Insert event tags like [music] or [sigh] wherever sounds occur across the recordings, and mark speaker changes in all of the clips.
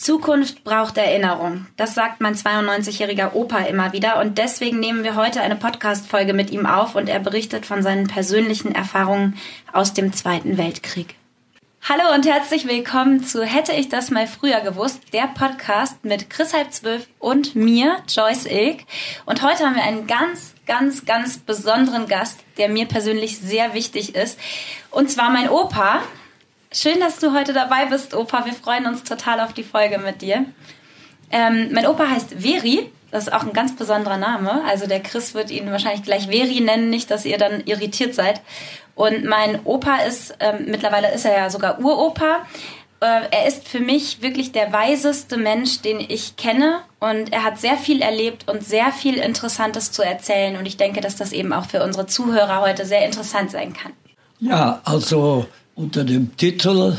Speaker 1: Zukunft braucht Erinnerung. Das sagt mein 92-jähriger Opa immer wieder und deswegen nehmen wir heute eine Podcast-Folge mit ihm auf und er berichtet von seinen persönlichen Erfahrungen aus dem Zweiten Weltkrieg. Hallo und herzlich willkommen zu Hätte ich das mal früher gewusst, der Podcast mit Chris halb zwölf und mir, Joyce Ilk. Und heute haben wir einen ganz, ganz, ganz besonderen Gast, der mir persönlich sehr wichtig ist. Und zwar mein Opa. Schön, dass du heute dabei bist, Opa. Wir freuen uns total auf die Folge mit dir. Ähm, mein Opa heißt Veri. Das ist auch ein ganz besonderer Name. Also der Chris wird ihn wahrscheinlich gleich Veri nennen, nicht, dass ihr dann irritiert seid. Und mein Opa ist, ähm, mittlerweile ist er ja sogar Uropa. Äh, er ist für mich wirklich der weiseste Mensch, den ich kenne. Und er hat sehr viel erlebt und sehr viel Interessantes zu erzählen. Und ich denke, dass das eben auch für unsere Zuhörer heute sehr interessant sein kann.
Speaker 2: Ja, also unter dem Titel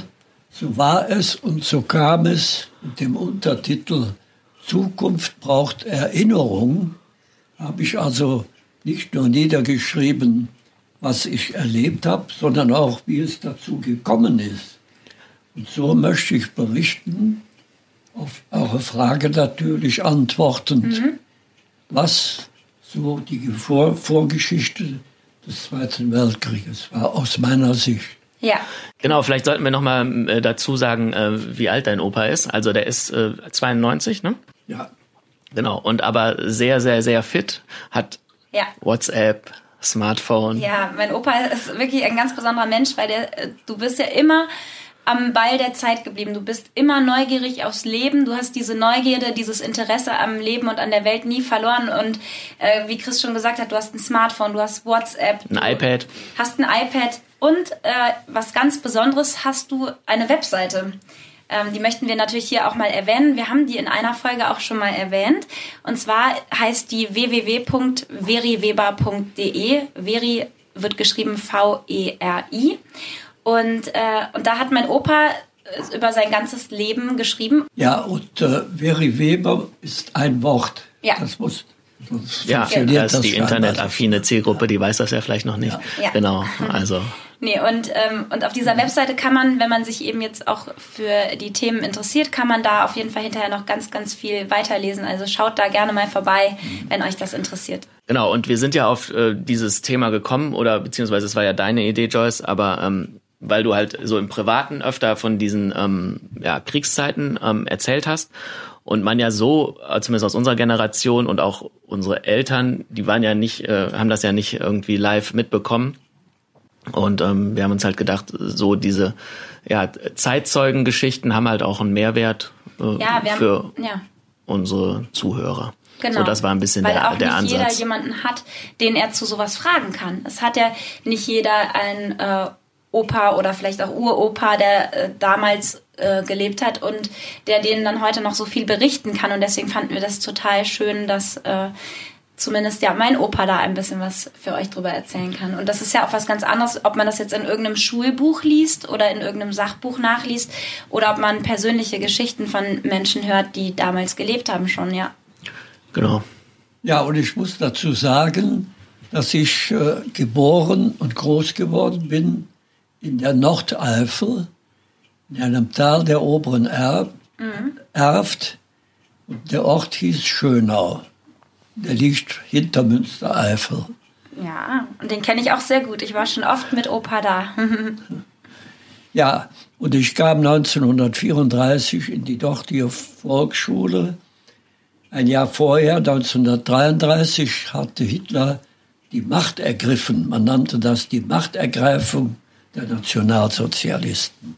Speaker 2: So war es und so kam es und dem Untertitel Zukunft braucht Erinnerung habe ich also nicht nur niedergeschrieben, was ich erlebt habe, sondern auch, wie es dazu gekommen ist. Und so möchte ich berichten, auf eure Frage natürlich antwortend, mhm. was so die Vor Vorgeschichte des Zweiten Weltkrieges war aus meiner Sicht.
Speaker 3: Ja. Genau, vielleicht sollten wir nochmal äh, dazu sagen, äh, wie alt dein Opa ist. Also der ist äh, 92, ne?
Speaker 2: Ja.
Speaker 3: Genau, und aber sehr, sehr, sehr fit, hat ja. WhatsApp, Smartphone.
Speaker 1: Ja, mein Opa ist wirklich ein ganz besonderer Mensch, weil der, äh, du bist ja immer am Ball der Zeit geblieben. Du bist immer neugierig aufs Leben. Du hast diese Neugierde, dieses Interesse am Leben und an der Welt nie verloren. Und äh, wie Chris schon gesagt hat, du hast ein Smartphone, du hast WhatsApp,
Speaker 3: ein iPad,
Speaker 1: hast ein iPad und äh, was ganz Besonderes hast du eine Webseite. Ähm, die möchten wir natürlich hier auch mal erwähnen. Wir haben die in einer Folge auch schon mal erwähnt. Und zwar heißt die www.veriweber.de. Veri wird geschrieben V-E-R-I. Und, äh, und da hat mein Opa äh, über sein ganzes Leben geschrieben.
Speaker 2: Ja, und äh, Veri Weber ist ein Wort.
Speaker 1: Ja.
Speaker 2: Das muss
Speaker 3: ja, das ist die internetaffine Zielgruppe, die weiß das ja vielleicht noch nicht. Ja. Genau, also
Speaker 1: Nee, und, ähm, und auf dieser Webseite kann man, wenn man sich eben jetzt auch für die Themen interessiert, kann man da auf jeden Fall hinterher noch ganz, ganz viel weiterlesen. Also schaut da gerne mal vorbei, wenn euch das interessiert.
Speaker 3: Genau, und wir sind ja auf äh, dieses Thema gekommen, oder beziehungsweise es war ja deine Idee, Joyce, aber ähm, weil du halt so im Privaten öfter von diesen ähm, ja, Kriegszeiten ähm, erzählt hast und man ja so, äh, zumindest aus unserer Generation und auch unsere Eltern, die waren ja nicht, äh, haben das ja nicht irgendwie live mitbekommen. Und ähm, wir haben uns halt gedacht, so diese ja, Zeitzeugengeschichten haben halt auch einen Mehrwert äh, ja, haben, für ja. unsere Zuhörer. Genau. So, das war ein bisschen
Speaker 1: Weil
Speaker 3: der,
Speaker 1: auch
Speaker 3: der
Speaker 1: nicht
Speaker 3: Ansatz.
Speaker 1: jeder jemanden hat, den er zu sowas fragen kann. Es hat ja nicht jeder ein äh, Opa oder vielleicht auch Uropa, der äh, damals äh, gelebt hat und der denen dann heute noch so viel berichten kann. Und deswegen fanden wir das total schön, dass äh, zumindest ja mein Opa da ein bisschen was für euch drüber erzählen kann. Und das ist ja auch was ganz anderes, ob man das jetzt in irgendeinem Schulbuch liest oder in irgendeinem Sachbuch nachliest oder ob man persönliche Geschichten von Menschen hört, die damals gelebt haben schon, ja.
Speaker 3: Genau.
Speaker 2: Ja, und ich muss dazu sagen, dass ich äh, geboren und groß geworden bin in der Nordeifel, in einem Tal der oberen Erb, mhm. Erft. Und der Ort hieß Schönau. Der liegt hinter Münstereifel.
Speaker 1: Ja, und den kenne ich auch sehr gut. Ich war schon oft mit Opa da. [laughs]
Speaker 2: ja, und ich kam 1934 in die dortige Volksschule. Ein Jahr vorher, 1933, hatte Hitler die Macht ergriffen. Man nannte das die Machtergreifung der Nationalsozialisten.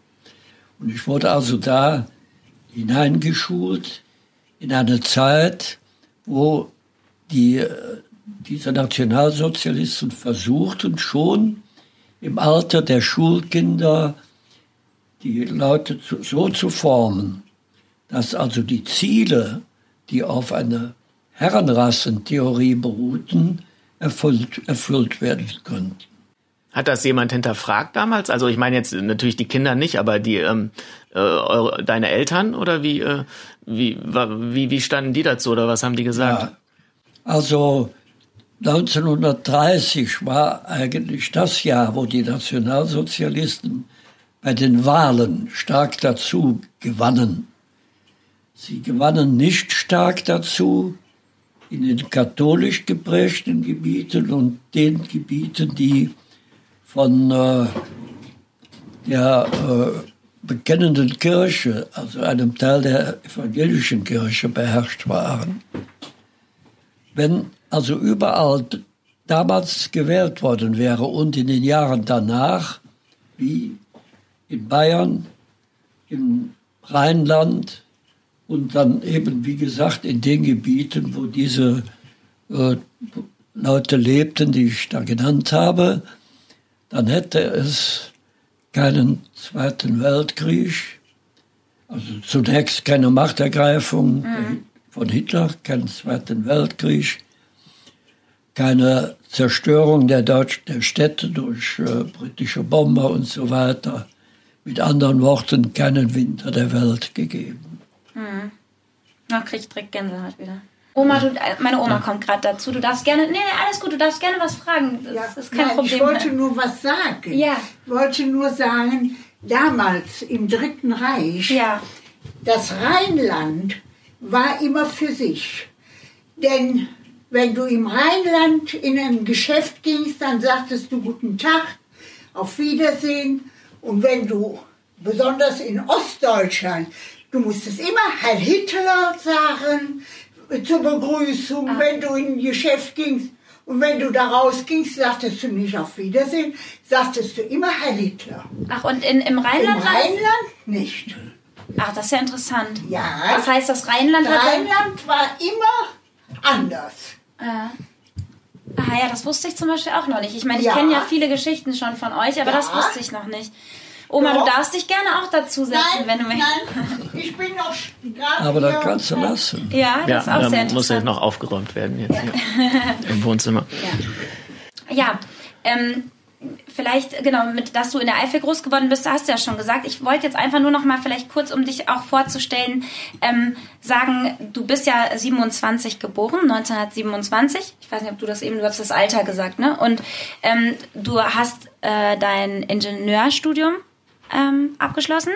Speaker 2: Und ich wurde also da hineingeschult in eine Zeit, wo die, äh, diese Nationalsozialisten versuchten schon im Alter der Schulkinder die Leute zu, so zu formen, dass also die Ziele, die auf einer Herrenrassentheorie beruhten, erfüllt, erfüllt werden könnten.
Speaker 3: Hat das jemand hinterfragt damals? Also ich meine jetzt natürlich die Kinder nicht, aber die ähm, äh, eure, deine Eltern oder wie, äh, wie, wie, wie standen die dazu oder was haben die gesagt? Ja,
Speaker 2: also 1930 war eigentlich das Jahr, wo die Nationalsozialisten bei den Wahlen stark dazu gewannen. Sie gewannen nicht stark dazu in den katholisch geprägten Gebieten und den Gebieten, die von äh, der äh, bekennenden Kirche, also einem Teil der evangelischen Kirche, beherrscht waren. Wenn also überall damals gewählt worden wäre und in den Jahren danach, wie in Bayern, im Rheinland und dann eben, wie gesagt, in den Gebieten, wo diese äh, Leute lebten, die ich da genannt habe, dann hätte es keinen Zweiten Weltkrieg, also zunächst keine Machtergreifung mhm. Von Hitler, keinen Zweiten Weltkrieg, keine Zerstörung der, Deutsch der Städte durch äh, britische Bomber und so weiter. Mit anderen Worten, keinen Winter der Welt gegeben.
Speaker 1: Mhm. Ach, krieg ich direkt Gänsehaut wieder. Oma, du, meine Oma kommt gerade dazu. Du darfst gerne, nee, nee, alles gut, du darfst gerne was fragen. Das ja, ist kein
Speaker 4: nein,
Speaker 1: Problem.
Speaker 4: Ich wollte nur was sagen. Ja. Ich wollte nur sagen, damals im Dritten Reich, ja. das Rheinland war immer für sich. Denn wenn du im Rheinland in ein Geschäft gingst, dann sagtest du guten Tag, auf Wiedersehen. Und wenn du, besonders in Ostdeutschland, du musstest immer Herr Hitler sagen, zur Begrüßung, ah. wenn du in ein Geschäft gingst. Und wenn du da rausgingst, sagtest du nicht auf Wiedersehen, sagtest du immer Herr Hitler.
Speaker 1: Ach, und in, im Rheinland?
Speaker 4: Im Rheinland nicht.
Speaker 1: Ach, das ist ja interessant.
Speaker 4: Ja.
Speaker 1: Das heißt, das Rheinland
Speaker 4: hat. Rheinland war immer anders.
Speaker 1: Ah. Ah ja, das wusste ich zum Beispiel auch noch nicht. Ich meine, ich ja. kenne ja viele Geschichten schon von euch, aber ja. das wusste ich noch nicht. Oma, Doch. du darfst dich gerne auch dazu setzen,
Speaker 4: nein,
Speaker 1: wenn du
Speaker 4: möchtest. Nein, ich bin noch gerade
Speaker 2: Aber da kannst du lassen.
Speaker 1: Ja, das ja, ist auch sehr interessant.
Speaker 3: muss ja noch aufgeräumt werden jetzt ja. [laughs] im Wohnzimmer.
Speaker 1: Ja, ja ähm, vielleicht, genau, mit, dass du in der Eifel groß geworden bist, hast du ja schon gesagt. Ich wollte jetzt einfach nur noch mal vielleicht kurz, um dich auch vorzustellen, ähm, sagen, du bist ja 27 geboren, 1927. Ich weiß nicht, ob du das eben, du hast das Alter gesagt, ne? Und ähm, du hast äh, dein Ingenieurstudium ähm, abgeschlossen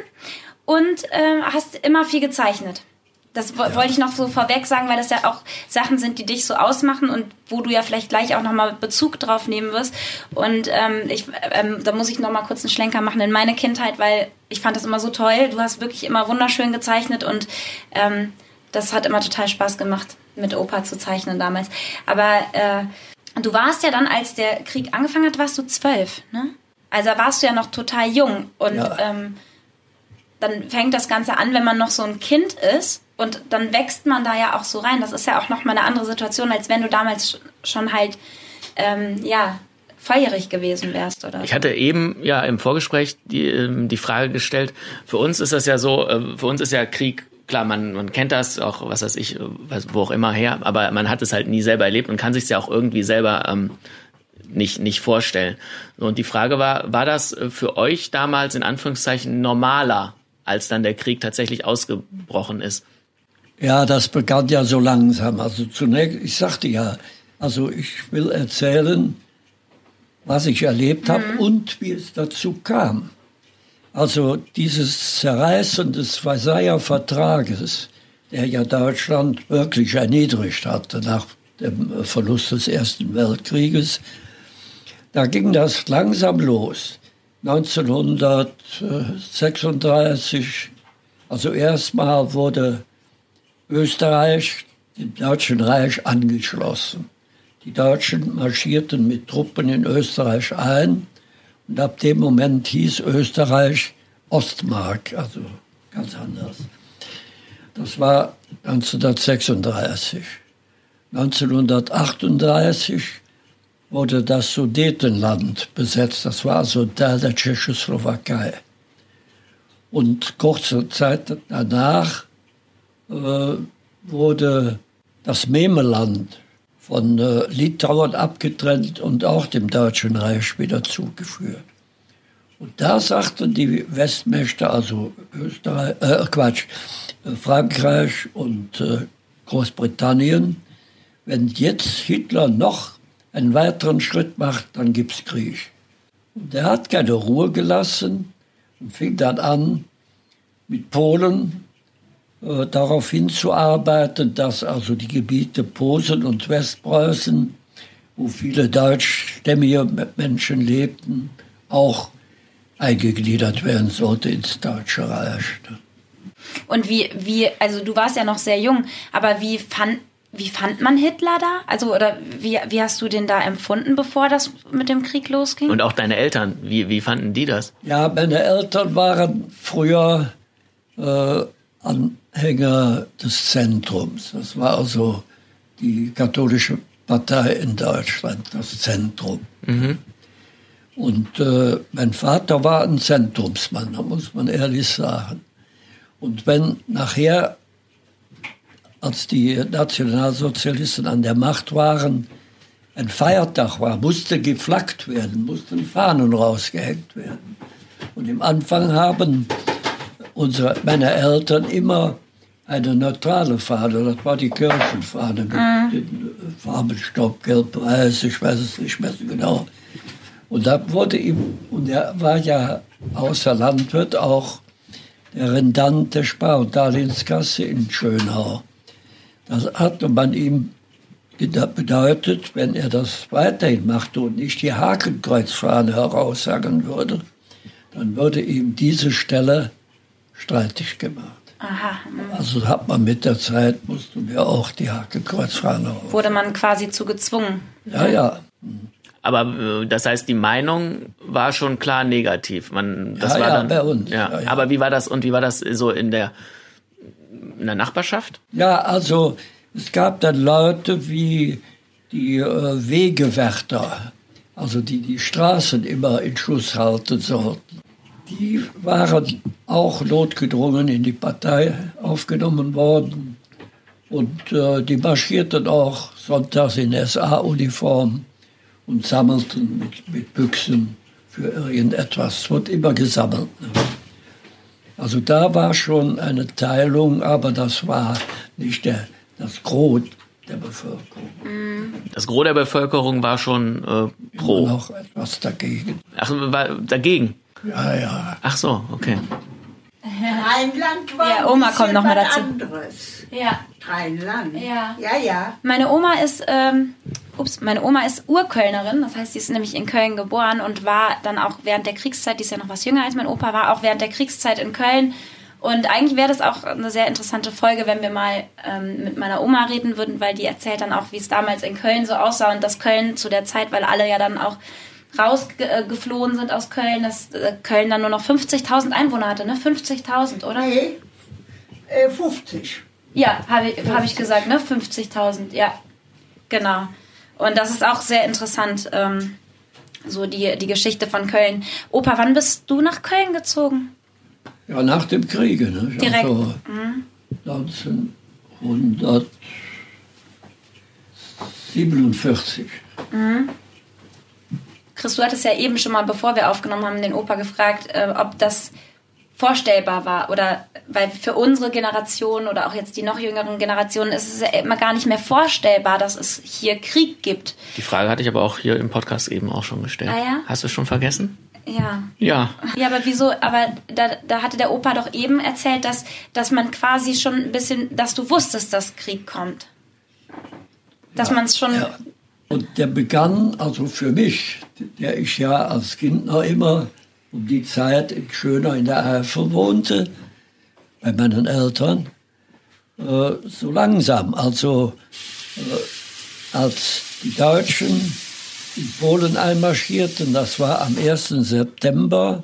Speaker 1: und ähm, hast immer viel gezeichnet. Das ja. wollte ich noch so vorweg sagen, weil das ja auch Sachen sind, die dich so ausmachen und wo du ja vielleicht gleich auch nochmal Bezug drauf nehmen wirst. Und ähm, ich, ähm, da muss ich nochmal kurz einen Schlenker machen in meine Kindheit, weil ich fand das immer so toll. Du hast wirklich immer wunderschön gezeichnet und ähm, das hat immer total Spaß gemacht, mit Opa zu zeichnen damals. Aber äh, du warst ja dann, als der Krieg angefangen hat, warst du zwölf, ne? Also warst du ja noch total jung und ja. ähm, dann fängt das Ganze an, wenn man noch so ein Kind ist und dann wächst man da ja auch so rein. Das ist ja auch nochmal eine andere Situation, als wenn du damals schon halt, ähm, ja, volljährig gewesen wärst, oder?
Speaker 3: Ich hatte eben ja im Vorgespräch die, ähm, die Frage gestellt, für uns ist das ja so, äh, für uns ist ja Krieg klar, man, man kennt das auch, was weiß ich, wo auch immer her, aber man hat es halt nie selber erlebt und kann sich ja auch irgendwie selber ähm, nicht, nicht vorstellen. Und die Frage war, war das für euch damals in Anführungszeichen normaler, als dann der Krieg tatsächlich ausgebrochen ist?
Speaker 2: Ja, das begann ja so langsam. Also zunächst, ich sagte ja, also ich will erzählen, was ich erlebt habe mhm. und wie es dazu kam. Also dieses Zerreißen des Versailler Vertrages, der ja Deutschland wirklich erniedrigt hatte nach dem Verlust des Ersten Weltkrieges, da ging das langsam los. 1936, also erstmal wurde Österreich dem Deutschen Reich angeschlossen. Die Deutschen marschierten mit Truppen in Österreich ein und ab dem Moment hieß Österreich Ostmark, also ganz anders. Das war 1936. 1938 wurde das Sudetenland besetzt. Das war also Teil der Tschechoslowakei. Und kurze Zeit danach äh, wurde das Memeland von äh, Litauen abgetrennt und auch dem Deutschen Reich wieder zugeführt. Und da sagten die Westmächte, also Österreich, äh, Quatsch, äh, Frankreich und äh, Großbritannien, wenn jetzt Hitler noch einen weiteren Schritt macht, dann gibt es Krieg. Und er hat keine Ruhe gelassen und fing dann an, mit Polen äh, darauf hinzuarbeiten, dass also die Gebiete Posen und Westpreußen, wo viele deutschstämmige Menschen lebten, auch eingegliedert werden sollte ins Deutsche Reich.
Speaker 1: Und wie, wie, also du warst ja noch sehr jung, aber wie fand, wie fand man Hitler da? Also, oder wie, wie hast du den da empfunden, bevor das mit dem Krieg losging?
Speaker 3: Und auch deine Eltern, wie, wie fanden die das?
Speaker 2: Ja, meine Eltern waren früher äh, Anhänger des Zentrums. Das war also die katholische Partei in Deutschland, das Zentrum. Mhm. Und äh, mein Vater war ein Zentrumsmann, da muss man ehrlich sagen. Und wenn nachher, als die Nationalsozialisten an der Macht waren, ein Feiertag war, musste geflaggt werden, mussten Fahnen rausgehängt werden. Und im Anfang haben unsere, meine Eltern immer eine neutrale Fahne, das war die Kirchenfahne mit mhm. den Farben Staub, Gelb, Weiß, ich weiß es nicht mehr so genau. Und da wurde ihm, und er war ja außer Landwirt auch der Rendant der Spar- und Darlehenskasse in Schönau. Das hatte man ihm bedeutet, wenn er das weiterhin machte und nicht die Hakenkreuzfahne heraussagen würde, dann würde ihm diese Stelle streitig gemacht. Aha. Also hat man mit der Zeit, mussten wir auch die Hakenkreuzfahne
Speaker 1: auf. Wurde man quasi zu gezwungen.
Speaker 2: Ja, ja.
Speaker 3: Aber äh, das heißt, die Meinung war schon klar negativ. Man, das
Speaker 2: ja,
Speaker 3: war
Speaker 2: ja,
Speaker 3: dann,
Speaker 2: bei uns.
Speaker 3: Ja. ja. Aber wie war das und wie war das so in der, in der Nachbarschaft?
Speaker 2: Ja, also es gab dann Leute wie die äh, Wegewärter, also die die Straßen immer in Schuss halten sollten. Die waren auch notgedrungen in die Partei aufgenommen worden. Und äh, die marschierten auch sonntags in SA-Uniform und sammelten mit, mit Büchsen für irgendetwas. Es wird immer gesammelt. Ne? Also da war schon eine Teilung, aber das war nicht der, das Gros der Bevölkerung.
Speaker 3: Mhm. Das Gros der Bevölkerung war schon äh, pro.
Speaker 2: Immer noch etwas dagegen.
Speaker 3: Ach, war dagegen?
Speaker 2: Ja, ja.
Speaker 3: Ach so, okay.
Speaker 4: Rheinland war
Speaker 1: ja, Oma kommt noch mal dazu.
Speaker 4: anderes.
Speaker 1: Ja.
Speaker 4: Rheinland.
Speaker 1: Ja.
Speaker 4: Ja, ja.
Speaker 1: Meine Oma ist, ähm, ups, meine Oma ist Urkölnerin. Das heißt, sie ist nämlich in Köln geboren und war dann auch während der Kriegszeit, die ist ja noch was jünger als mein Opa, war auch während der Kriegszeit in Köln. Und eigentlich wäre das auch eine sehr interessante Folge, wenn wir mal ähm, mit meiner Oma reden würden, weil die erzählt dann auch, wie es damals in Köln so aussah und dass Köln zu der Zeit, weil alle ja dann auch rausgeflohen sind aus Köln, dass äh, Köln dann nur noch 50.000 Einwohner hatte, ne? 50.000, oder?
Speaker 4: Nee, äh, 50.
Speaker 1: Ja, habe ich, hab ich gesagt, ne? 50.000, ja. Genau. Und das ist auch sehr interessant, ähm, so die, die Geschichte von Köln. Opa, wann bist du nach Köln gezogen?
Speaker 2: Ja, nach dem Kriege. Ne?
Speaker 1: Direkt.
Speaker 2: Also mhm. 1947. Mhm.
Speaker 1: Chris, du hattest ja eben schon mal, bevor wir aufgenommen haben, den Opa gefragt, äh, ob das vorstellbar war oder weil für unsere Generation oder auch jetzt die noch jüngeren Generationen ist es ja immer gar nicht mehr vorstellbar, dass es hier Krieg gibt.
Speaker 3: Die Frage hatte ich aber auch hier im Podcast eben auch schon gestellt.
Speaker 1: Ah, ja?
Speaker 3: Hast du es schon vergessen?
Speaker 1: Ja.
Speaker 3: Ja.
Speaker 1: Ja, aber wieso? Aber da, da hatte der Opa doch eben erzählt, dass, dass man quasi schon ein bisschen, dass du wusstest, dass Krieg kommt. Dass ja, man es schon. Ja.
Speaker 2: Und der begann also für mich, der ich ja als Kind noch immer um die Zeit in Schöner in der Eifel wohnte, bei meinen Eltern, äh, so langsam. Also äh, als die Deutschen in Polen einmarschierten, das war am 1. September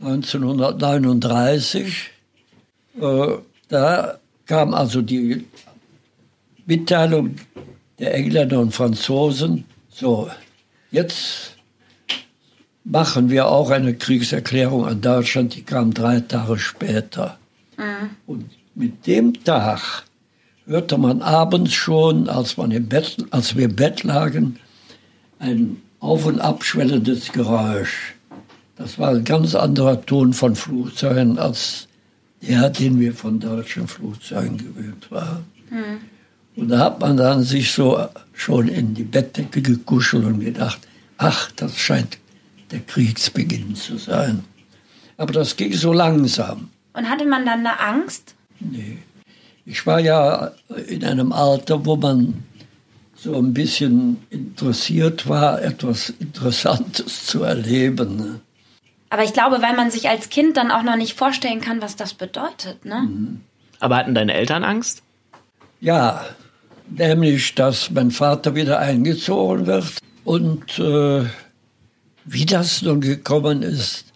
Speaker 2: 1939, äh, da kam also die Mitteilung der Engländer und Franzosen, so, jetzt machen wir auch eine Kriegserklärung an Deutschland, die kam drei Tage später. Mhm. Und mit dem Tag hörte man abends schon, als, man im Bett, als wir im Bett lagen, ein auf- und abschwellendes Geräusch. Das war ein ganz anderer Ton von Flugzeugen als der, den wir von deutschen Flugzeugen gewöhnt waren. Mhm. Und da hat man dann sich so schon in die Bettdecke gekuschelt und gedacht, ach, das scheint der Kriegsbeginn zu sein. Aber das ging so langsam.
Speaker 1: Und hatte man dann eine Angst?
Speaker 2: Nee. Ich war ja in einem Alter, wo man so ein bisschen interessiert war, etwas Interessantes zu erleben. Ne?
Speaker 1: Aber ich glaube, weil man sich als Kind dann auch noch nicht vorstellen kann, was das bedeutet. Ne? Mhm.
Speaker 3: Aber hatten deine Eltern Angst?
Speaker 2: Ja, nämlich, dass mein Vater wieder eingezogen wird. Und äh, wie das nun gekommen ist,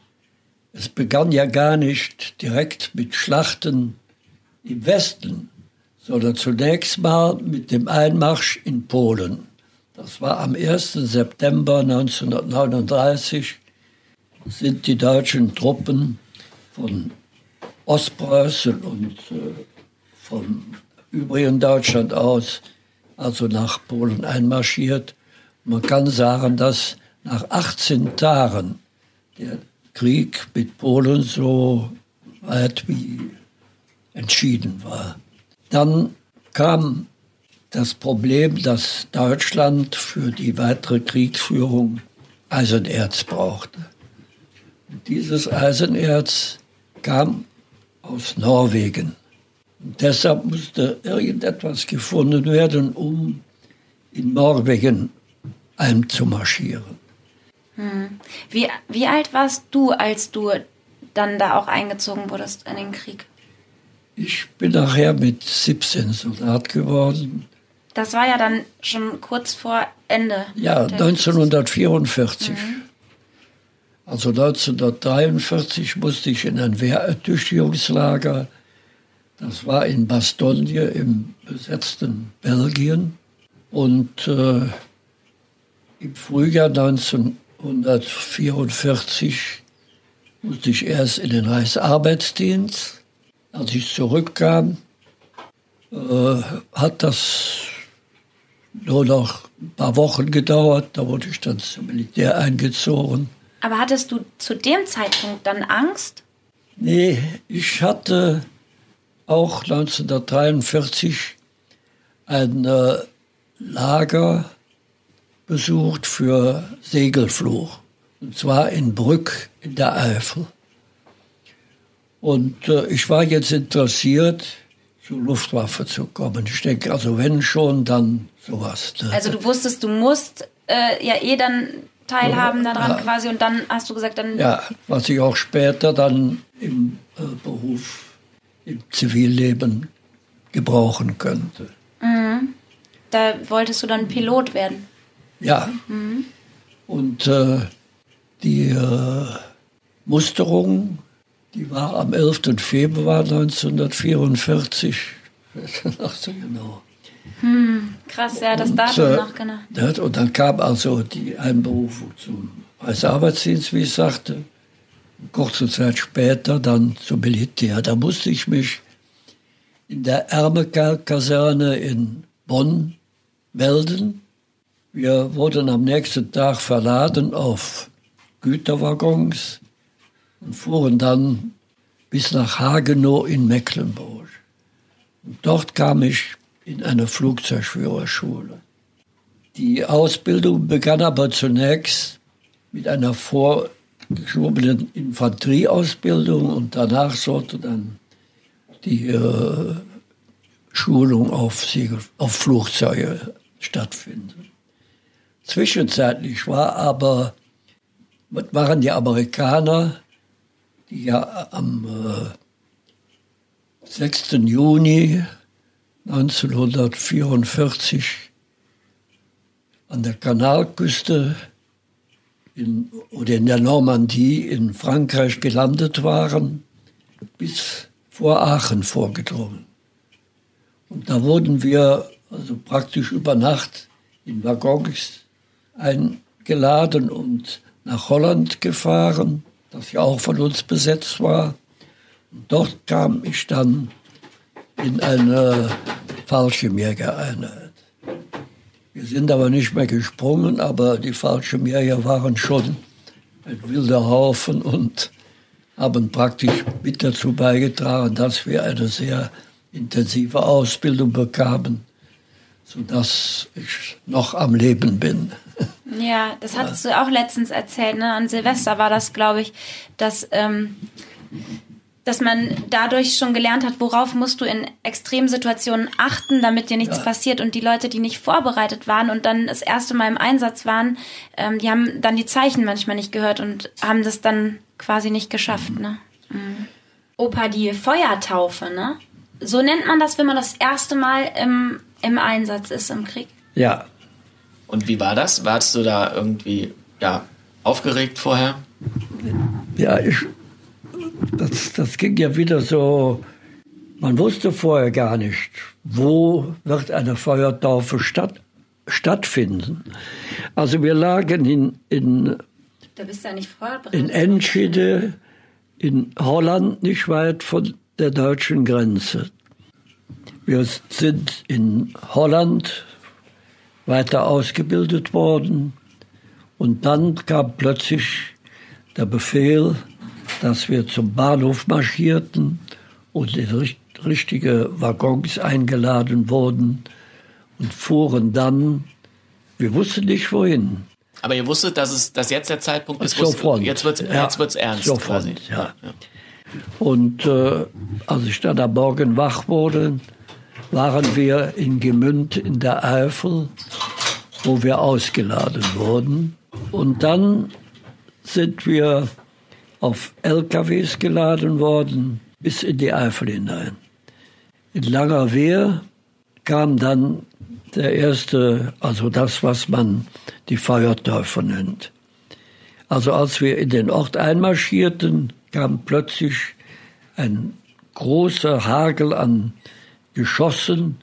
Speaker 2: es begann ja gar nicht direkt mit Schlachten im Westen, sondern zunächst mal mit dem Einmarsch in Polen. Das war am 1. September 1939 sind die deutschen Truppen von Ostpreußen und äh, vom übrigen Deutschland aus also nach Polen einmarschiert. Man kann sagen, dass nach 18 Tagen der Krieg mit Polen so weit wie entschieden war. Dann kam das Problem, dass Deutschland für die weitere Kriegsführung Eisenerz brauchte. Und dieses Eisenerz kam aus Norwegen. Deshalb musste irgendetwas gefunden werden, um in Norwegen einzumarschieren.
Speaker 1: Hm. Wie, wie alt warst du, als du dann da auch eingezogen wurdest in den Krieg?
Speaker 2: Ich bin nachher mit 17 Soldat geworden.
Speaker 1: Das war ja dann schon kurz vor Ende.
Speaker 2: Ja, 1944. Mhm. Also 1943 musste ich in ein Wehrertüchtigungslager. Das war in Bastogne im besetzten Belgien. Und äh, im Frühjahr 1944 musste ich erst in den Reichsarbeitsdienst als ich zurückkam, äh, hat das nur noch ein paar Wochen gedauert. Da wurde ich dann zum Militär eingezogen.
Speaker 1: Aber hattest du zu dem Zeitpunkt dann Angst?
Speaker 2: Nee, ich hatte auch 1943 ein äh, Lager besucht für Segelfluch. Und zwar in Brück in der Eifel. Und äh, ich war jetzt interessiert, zur Luftwaffe zu kommen. Ich denke, also wenn schon, dann sowas.
Speaker 1: Ne? Also du wusstest, du musst äh, ja eh dann teilhaben daran ja. quasi und dann hast du gesagt, dann...
Speaker 2: Ja, was ich auch später dann im äh, Beruf, im Zivilleben gebrauchen könnte.
Speaker 1: Mhm. Da wolltest du dann Pilot werden?
Speaker 2: Ja. Mhm. Und äh, die äh, Musterung die war am 11. Februar 1944. [laughs] Ach so genau.
Speaker 1: Hm, krass, ja, das Datum äh, noch genau.
Speaker 2: Und dann kam also die Einberufung zum Reichsarbeitsdienst, wie ich sagte. Kurze Zeit später dann zum Militär. Da musste ich mich in der Ärmelkaserne in Bonn melden. Wir wurden am nächsten Tag verladen auf Güterwaggons und fuhren dann bis nach Hagenow in Mecklenburg. Und dort kam ich in eine Flugzeugführerschule. Die Ausbildung begann aber zunächst mit einer vorgeschobenen Infanterieausbildung und danach sollte dann die äh, Schulung auf, auf Flugzeuge stattfinden. Zwischenzeitlich war aber, waren die Amerikaner die ja am äh, 6. Juni 1944 an der Kanalküste in, oder in der Normandie in Frankreich gelandet waren, bis vor Aachen vorgedrungen. Und da wurden wir also praktisch über Nacht in Waggons eingeladen und nach Holland gefahren das ja auch von uns besetzt war. Und dort kam ich dann in eine Fallschirmjägereinheit. Wir sind aber nicht mehr gesprungen, aber die Fallschirmjäger waren schon ein wilder Haufen und haben praktisch mit dazu beigetragen, dass wir eine sehr intensive Ausbildung bekamen, sodass ich noch am Leben bin.
Speaker 1: Ja, das hattest du auch letztens erzählt, ne? An Silvester war das, glaube ich, dass, ähm, dass man dadurch schon gelernt hat, worauf musst du in Extremsituationen achten, damit dir nichts ja. passiert. Und die Leute, die nicht vorbereitet waren und dann das erste Mal im Einsatz waren, ähm, die haben dann die Zeichen manchmal nicht gehört und haben das dann quasi nicht geschafft. Mhm. Ne? Mhm. Opa, die Feuertaufe, ne? So nennt man das, wenn man das erste Mal im, im Einsatz ist im Krieg.
Speaker 2: Ja.
Speaker 3: Und wie war das? Warst du da irgendwie ja, aufgeregt vorher?
Speaker 2: Ja, ich, das, das ging ja wieder so, man wusste vorher gar nicht, wo wird eine Feuertaufe statt, stattfinden. Also wir lagen in, in,
Speaker 1: ja
Speaker 2: in Enschede, in Holland, nicht weit von der deutschen Grenze. Wir sind in Holland weiter ausgebildet worden und dann kam plötzlich der Befehl, dass wir zum Bahnhof marschierten und in richtige Waggons eingeladen wurden und fuhren dann, wir wussten nicht wohin.
Speaker 3: Aber ihr wusstet, dass es, dass jetzt der Zeitpunkt ist,
Speaker 2: sofort.
Speaker 3: jetzt wird ja, jetzt wird's ernst
Speaker 2: sofort, quasi. Ja. ja. Und äh, als ich dann am Morgen wach wurde, waren wir in Gemünd in der Eifel, wo wir ausgeladen wurden. Und dann sind wir auf LKWs geladen worden bis in die Eifel hinein. In Langer Wehr kam dann der erste, also das, was man die Feuertäufer nennt. Also als wir in den Ort einmarschierten, kam plötzlich ein großer Hagel an Geschossen,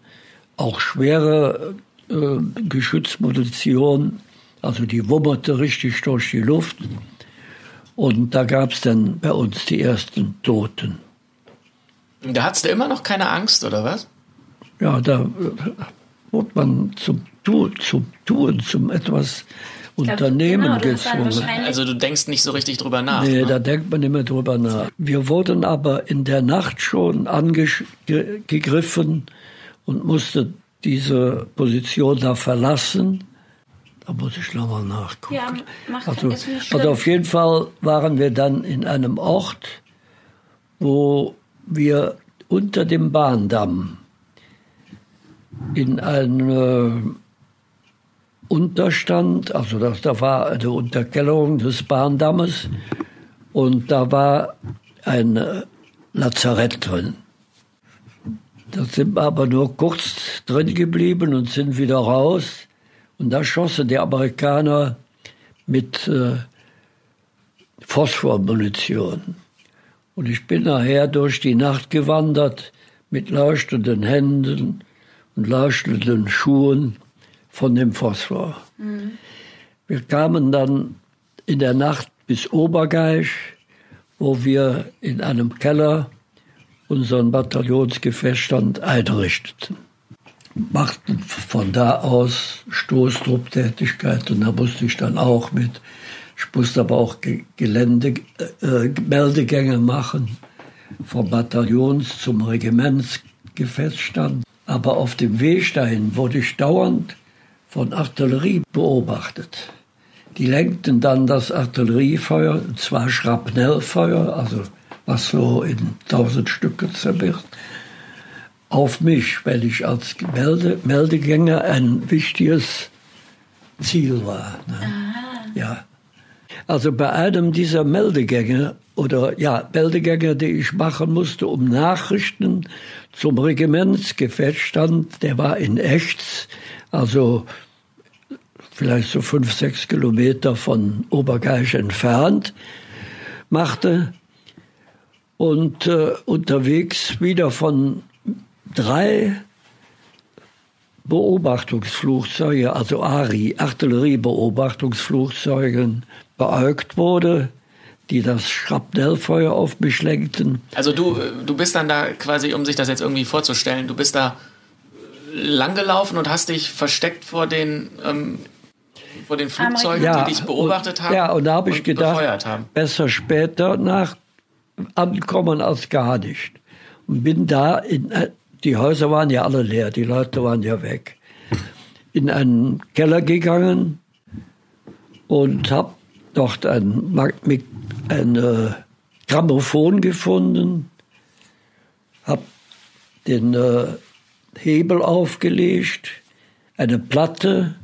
Speaker 2: auch schwere äh, Geschützmunition, also die wummerte richtig durch die Luft. Und da gab es dann bei uns die ersten Toten.
Speaker 3: Da hattest du immer noch keine Angst, oder was?
Speaker 2: Ja, da äh, wurde man zum, zum Tun, zum etwas Unternehmen genau, gezwungen.
Speaker 3: Also du denkst nicht so richtig drüber nach.
Speaker 2: Nee, ne? da denkt man nicht mehr drüber nach. Wir wurden aber in der Nacht schon angegriffen und mussten diese Position da verlassen. Da muss ich nochmal nachgucken. Ja, macht, also, also auf jeden Fall waren wir dann in einem Ort, wo wir unter dem Bahndamm in einem Unterstand, also das, da war eine Unterkellerung des Bahndammes und da war ein äh, Lazarett drin. Da sind wir aber nur kurz drin geblieben und sind wieder raus. Und da schossen die Amerikaner mit äh, Phosphormunition. Und ich bin nachher durch die Nacht gewandert mit leuchtenden Händen und leuchtenden Schuhen von dem Phosphor. Mhm. Wir kamen dann in der Nacht bis Obergeisch, wo wir in einem Keller unseren Bataillonsgefechtstand einrichteten. Machten von da aus Stoßtrupptätigkeit und da musste ich dann auch mit. Ich musste aber auch Gelände, äh, Meldegänge machen, vom Bataillons zum Regimentsgefechtsstand. Aber auf dem Weg dahin wurde ich dauernd von Artillerie beobachtet. Die lenkten dann das Artilleriefeuer, und zwar Schrapnellfeuer, also was so in tausend Stücke zerbricht, auf mich, weil ich als Melde Meldegänger ein wichtiges Ziel war. Ne? Ja. Also bei einem dieser Meldegänge oder ja, Meldegänge, die ich machen musste, um Nachrichten zum Regimentsgefechtstand, der war in Echts, also vielleicht so fünf, sechs Kilometer von Obergeisch entfernt, machte und äh, unterwegs wieder von drei Beobachtungsflugzeuge, also ARI, Artilleriebeobachtungsflugzeugen, beäugt wurde, die das Schrapnellfeuer auf mich lenkten.
Speaker 3: Also du, du bist dann da quasi, um sich das jetzt irgendwie vorzustellen, du bist da langgelaufen und hast dich versteckt vor den ähm, vor den Flugzeugen, ja, die dich beobachtet haben.
Speaker 2: Ja, und da habe ich gedacht, besser später nach ankommen als gar nicht. Und bin da in, die Häuser waren ja alle leer, die Leute waren ja weg. In einen Keller gegangen und habe dort ein, ein äh, Grammophon gefunden habe den äh, Hebel aufgelegt, eine Platte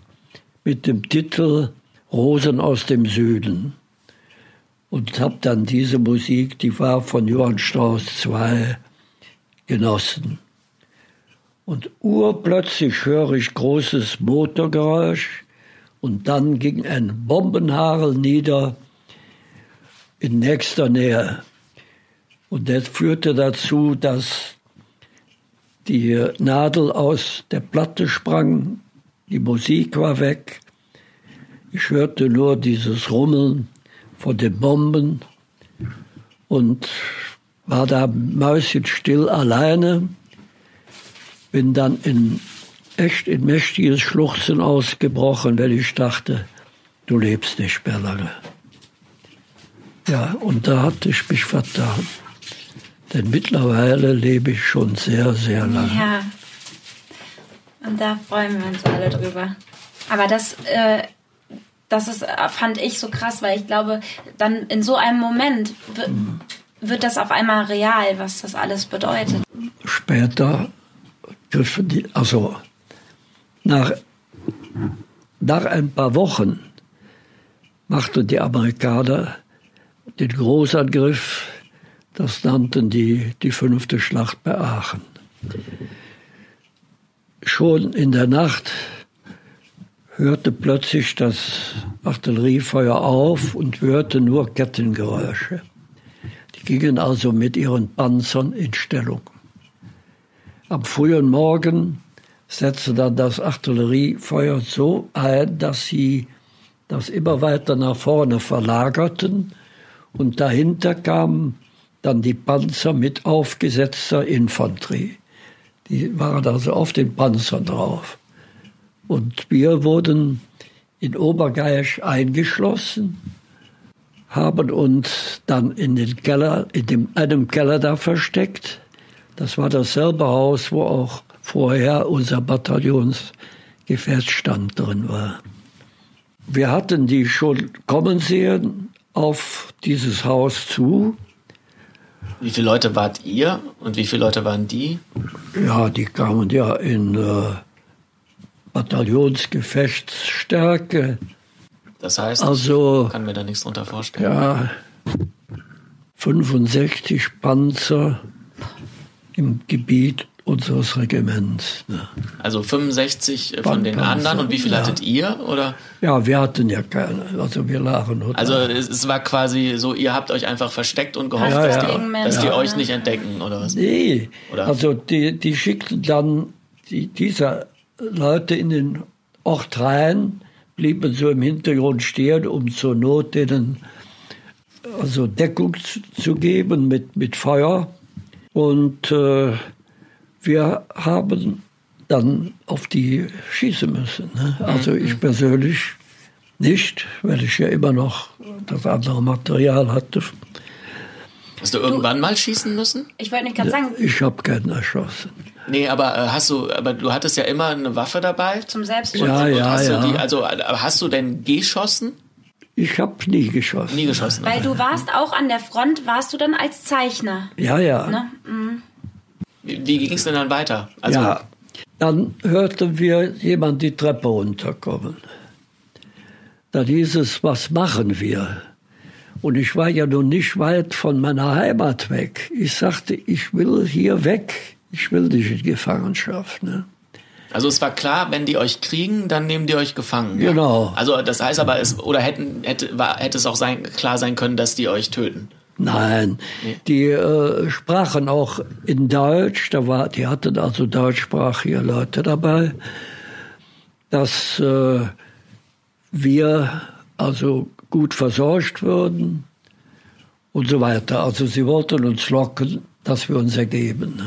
Speaker 2: mit dem Titel Rosen aus dem Süden. Und habe dann diese Musik, die war von Johann Strauss II, genossen. Und urplötzlich höre ich großes Motorgeräusch und dann ging ein Bombenhagel nieder in nächster Nähe. Und das führte dazu, dass die Nadel aus der Platte sprang, die Musik war weg. Ich hörte nur dieses Rummeln von den Bomben und war da mäuschenstill alleine, bin dann in echt in mächtiges Schluchzen ausgebrochen, weil ich dachte, du lebst nicht mehr lange. Ja, und da hatte ich mich vertan. Denn mittlerweile lebe ich schon sehr, sehr lange.
Speaker 1: Ja. Und da freuen wir uns alle drüber. Aber das, äh, das ist, fand ich so krass, weil ich glaube, dann in so einem Moment wird das auf einmal real, was das alles bedeutet.
Speaker 2: Später dürfen die, also nach, nach ein paar Wochen machten die Amerikaner den Großangriff das nannten die die fünfte Schlacht bei Aachen. Schon in der Nacht hörte plötzlich das Artilleriefeuer auf und hörte nur Kettengeräusche. Die gingen also mit ihren Panzern in Stellung. Am frühen Morgen setzte dann das Artilleriefeuer so ein, dass sie das immer weiter nach vorne verlagerten und dahinter kamen dann die Panzer mit aufgesetzter Infanterie. Die waren also auf den Panzern drauf. Und wir wurden in Obergeisch eingeschlossen, haben uns dann in den Keller, in dem, einem Keller da versteckt. Das war dasselbe Haus, wo auch vorher unser Bataillonsgefährtsstand drin war. Wir hatten die schon kommen sehen auf dieses Haus zu
Speaker 3: wie viele Leute wart ihr und wie viele Leute waren die?
Speaker 2: Ja, die kamen ja in äh, Bataillonsgefechtsstärke.
Speaker 3: Das heißt, also, ich kann mir da nichts drunter vorstellen.
Speaker 2: Ja, 65 Panzer im Gebiet unseres Regiments. Ne?
Speaker 3: Also 65 von den anderen und wie viel ja. hattet ihr? Oder?
Speaker 2: Ja, wir hatten ja keine. Also wir lagen.
Speaker 3: Also es war quasi so, ihr habt euch einfach versteckt und gehofft, ja, dass, Die, dass die euch nicht entdecken oder was?
Speaker 2: Nee, oder? also die, die schickten dann die, diese Leute in den Ort rein, blieben so im Hintergrund stehen, um zur Not denen also Deckung zu, zu geben mit, mit Feuer. Und äh, wir haben dann auf die schießen müssen. Ne? Also ich persönlich nicht, weil ich ja immer noch das andere Material hatte.
Speaker 3: Hast du irgendwann du, mal schießen müssen?
Speaker 1: Ich wollte nicht gerade sagen.
Speaker 2: Ich habe keinen erschossen.
Speaker 3: Nee, aber äh, hast du, aber du hattest ja immer eine Waffe dabei.
Speaker 1: Zum Selbstschutz.
Speaker 2: Ja, ja,
Speaker 3: hast
Speaker 2: ja.
Speaker 3: Die, also hast du denn geschossen?
Speaker 2: Ich habe nie geschossen.
Speaker 3: Nie geschossen.
Speaker 1: Weil du warst auch an der Front, warst du dann als Zeichner.
Speaker 2: Ja, ja. Ne? Mhm.
Speaker 3: Wie, wie ging es denn dann weiter?
Speaker 2: Also ja, dann hörten wir jemand die Treppe runterkommen. Dann hieß es, was machen wir? Und ich war ja nun nicht weit von meiner Heimat weg. Ich sagte, ich will hier weg. Ich will nicht in Gefangenschaft. Ne?
Speaker 3: Also es war klar, wenn die euch kriegen, dann nehmen die euch gefangen.
Speaker 2: Genau.
Speaker 3: Also das heißt aber, es, oder hätten, hätte, war, hätte es auch sein, klar sein können, dass die euch töten.
Speaker 2: Nein, nee. die äh, sprachen auch in Deutsch, da war, die hatten also deutschsprachige Leute dabei, dass äh, wir also gut versorgt würden und so weiter. Also sie wollten uns locken, dass wir uns ergeben.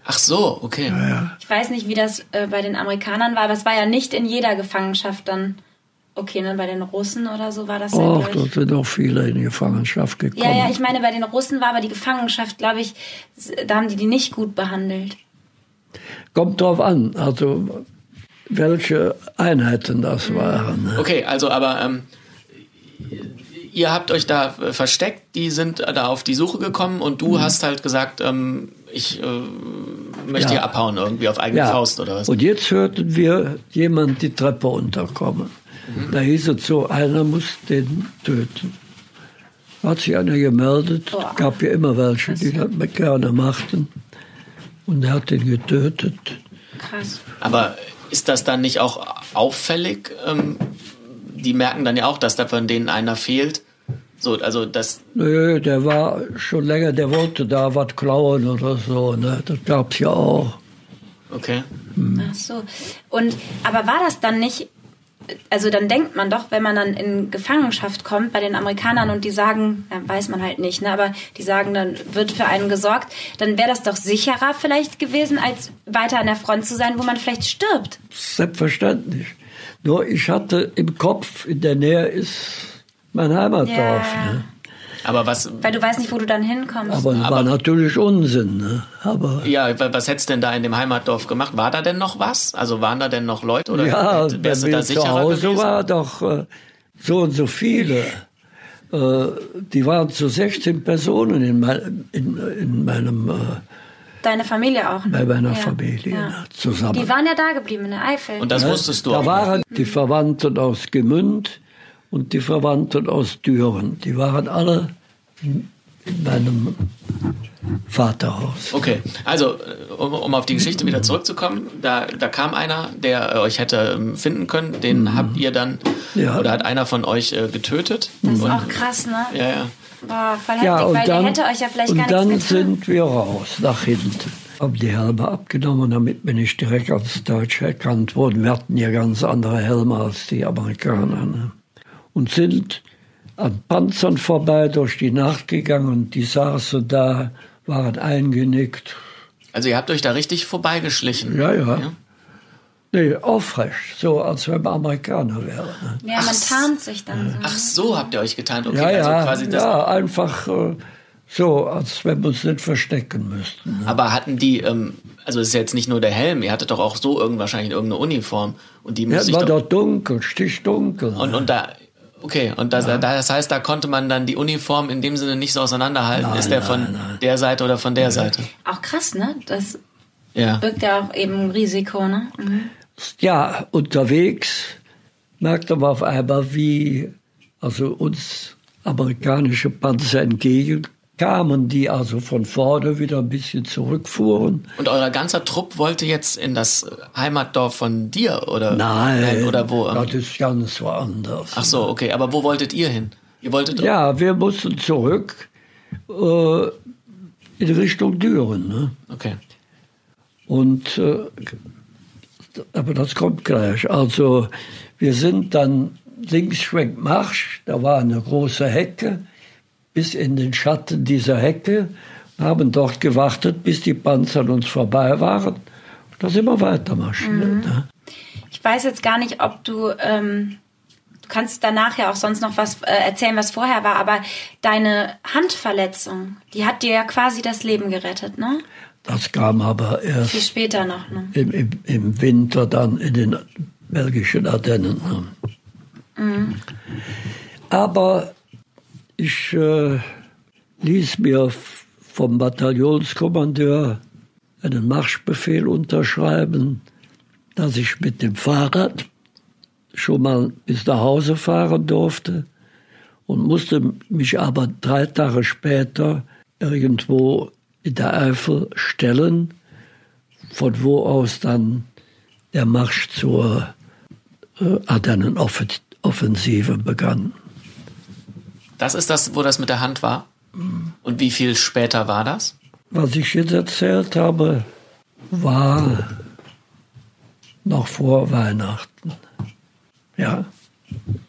Speaker 2: Ne?
Speaker 3: Ach so, okay.
Speaker 2: Ja, ja.
Speaker 1: Ich weiß nicht, wie das äh, bei den Amerikanern war, aber es war ja nicht in jeder Gefangenschaft dann Okay, dann bei den Russen oder so war das
Speaker 2: Och, ja. dort sind auch viele in Gefangenschaft gekommen.
Speaker 1: Ja, ja, ich meine, bei den Russen war aber die Gefangenschaft, glaube ich, da haben die die nicht gut behandelt.
Speaker 2: Kommt drauf an, also welche Einheiten das mhm. waren.
Speaker 3: Ne? Okay, also aber ähm, ihr habt euch da versteckt, die sind da auf die Suche gekommen und du mhm. hast halt gesagt, ähm, ich äh, möchte ja. hier abhauen irgendwie auf eigene ja. Faust oder was?
Speaker 2: Und jetzt hörten wir jemand die Treppe unterkommen. Mhm. Da hieß es so, einer muss den töten. Hat sich einer gemeldet, Boah. gab ja immer welche, die das gerne machten. Und er hat den getötet.
Speaker 3: Krass. Aber ist das dann nicht auch auffällig? Ähm, die merken dann ja auch, dass da von denen einer fehlt. So, also das.
Speaker 2: Nö, der war schon länger, der wollte da was klauen oder so, ne? Das gab's ja auch.
Speaker 3: Okay.
Speaker 1: Hm. Ach so. Und aber war das dann nicht also dann denkt man doch, wenn man dann in Gefangenschaft kommt bei den Amerikanern und die sagen, ja, weiß man halt nicht, ne, aber die sagen, dann wird für einen gesorgt, dann wäre das doch sicherer vielleicht gewesen, als weiter an der Front zu sein, wo man vielleicht stirbt.
Speaker 2: Selbstverständlich. Nur ich hatte im Kopf, in der Nähe ist mein Heimatdorf. Ja. Ne?
Speaker 3: Aber was?
Speaker 1: Weil du weißt nicht, wo du dann hinkommst.
Speaker 2: Aber das war natürlich Unsinn. Ne? Aber
Speaker 3: ja, was hättest du denn da in dem Heimatdorf gemacht? War da denn noch was? Also waren da denn noch Leute oder
Speaker 2: ja, wärst du da sicherer zu Hause gewesen? war doch äh, so und so viele. Äh, die waren zu 16 Personen in, mein, in, in meinem. Äh,
Speaker 1: Deine Familie auch?
Speaker 2: Bei meiner ja. Familie ja. Ne, zusammen.
Speaker 1: Die waren ja da geblieben in der Eifel.
Speaker 3: Und das wusstest du
Speaker 2: da
Speaker 3: auch.
Speaker 2: Da waren die Verwandten aus Gemünd und die Verwandten aus Düren. Die waren alle in meinem Vaterhaus.
Speaker 3: Okay, also um, um, auf die Geschichte wieder zurückzukommen, da, da kam einer, der euch hätte ähm, finden können, den mhm. habt ihr dann, ja. oder hat einer von euch äh, getötet.
Speaker 1: Das ist und, auch krass, ne?
Speaker 3: Ja, ja.
Speaker 1: Boah, voll heftig, ja, und weil dann, der hätte euch ja vielleicht
Speaker 2: gar
Speaker 1: nichts
Speaker 2: Und dann sind wir raus, nach hinten. Haben die Helme abgenommen, damit wir nicht direkt als Deutsche erkannt wurden. Wir hatten ja ganz andere Helme als die Amerikaner. Ne? Und sind an Panzern vorbei durch die Nacht gegangen und die saßen da, waren eingenickt.
Speaker 3: Also ihr habt euch da richtig vorbeigeschlichen?
Speaker 2: Ja, ja. ja? Nee, aufrecht, so als wenn man Amerikaner wäre. Ne?
Speaker 1: Ja, man Ach, tarnt sich dann so.
Speaker 3: Ach so, habt ihr euch getarnt? Okay,
Speaker 2: ja, also ja, quasi das ja einfach äh, so, als wenn wir uns nicht verstecken müssten. Ne?
Speaker 3: Aber hatten die, ähm, also es ist jetzt nicht nur der Helm, ihr hattet doch auch so irgend, wahrscheinlich irgendeine Uniform. Und die
Speaker 2: ja, war doch dunkel, stichdunkel.
Speaker 3: Und, und da Okay, und das, ja. das heißt, da konnte man dann die Uniform in dem Sinne nicht so auseinanderhalten. Nein, ist der von nein. der Seite oder von der ja. Seite?
Speaker 1: Auch krass, ne? Das ja. birgt ja auch eben Risiko, ne? Mhm.
Speaker 2: Ja, unterwegs merkte man auf einmal, wie also uns amerikanische Panzer entgegen kamen, die also von vorne wieder ein bisschen zurückfuhren.
Speaker 3: Und euer ganzer Trupp wollte jetzt in das Heimatdorf von dir, oder?
Speaker 2: Nein,
Speaker 3: oder wo?
Speaker 2: Das ist ganz woanders.
Speaker 3: Ach so, okay. Aber wo wolltet ihr hin? Ihr wolltet
Speaker 2: ja, wir mussten zurück äh, in Richtung Düren. Ne?
Speaker 3: Okay.
Speaker 2: Und äh, aber das kommt gleich. Also wir sind dann links Schwenkmarsch, da war eine große Hecke bis in den Schatten dieser Hecke, haben dort gewartet, bis die Panzer an uns vorbei waren. Da sind wir weiter marschiert. Mhm. Ne?
Speaker 1: Ich weiß jetzt gar nicht, ob du, ähm, du kannst danach ja auch sonst noch was äh, erzählen, was vorher war, aber deine Handverletzung, die hat dir ja quasi das Leben gerettet, ne?
Speaker 2: Das kam aber erst
Speaker 1: viel später noch, ne?
Speaker 2: im, im, im Winter dann in den belgischen Ardennen. Ne? Mhm. Aber ich äh, ließ mir vom Bataillonskommandeur einen Marschbefehl unterschreiben, dass ich mit dem Fahrrad schon mal bis nach Hause fahren durfte und musste mich aber drei Tage später irgendwo in der Eifel stellen, von wo aus dann der Marsch zur äh, Ardennenoffensive begann.
Speaker 3: Das ist das, wo das mit der Hand war? Und wie viel später war das?
Speaker 2: Was ich jetzt erzählt habe, war noch vor Weihnachten. Ja.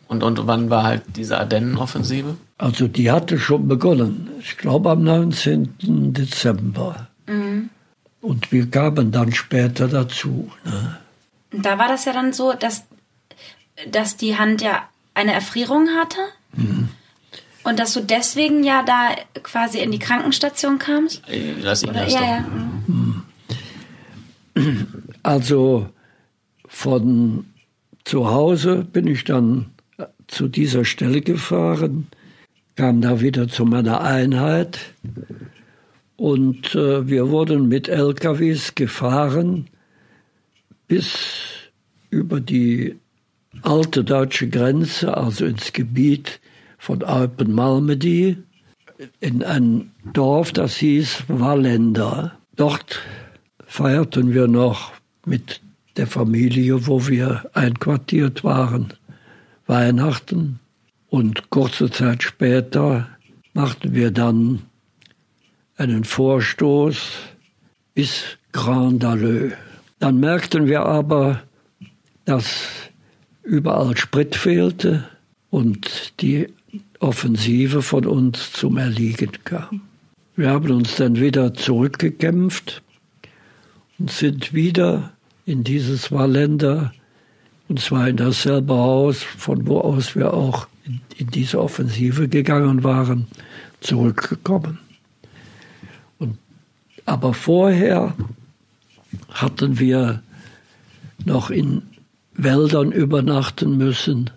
Speaker 3: Und, und wann war halt diese Ardennenoffensive?
Speaker 2: Also die hatte schon begonnen. Ich glaube am 19. Dezember. Mhm. Und wir kamen dann später dazu. Ne?
Speaker 1: Da war das ja dann so, dass, dass die Hand ja eine Erfrierung hatte. Mhm. Und dass du deswegen ja da quasi in die Krankenstation kamst?
Speaker 3: Lass ihn das ja, ja.
Speaker 2: Also von zu Hause bin ich dann zu dieser Stelle gefahren, kam da wieder zu meiner Einheit Und äh, wir wurden mit LKWs gefahren bis über die alte deutsche Grenze, also ins Gebiet von Alpen-Malmedy, in ein Dorf, das hieß Wallender. Dort feierten wir noch mit der Familie, wo wir einquartiert waren, Weihnachten. Und kurze Zeit später machten wir dann einen Vorstoß bis Grand Alleux. Dann merkten wir aber, dass überall Sprit fehlte und die Offensive von uns zum Erliegen kam. Wir haben uns dann wieder zurückgekämpft und sind wieder in dieses Wallender, und zwar in dasselbe Haus, von wo aus wir auch in, in diese Offensive gegangen waren, zurückgekommen. Und, aber vorher hatten wir noch in Wäldern übernachten müssen.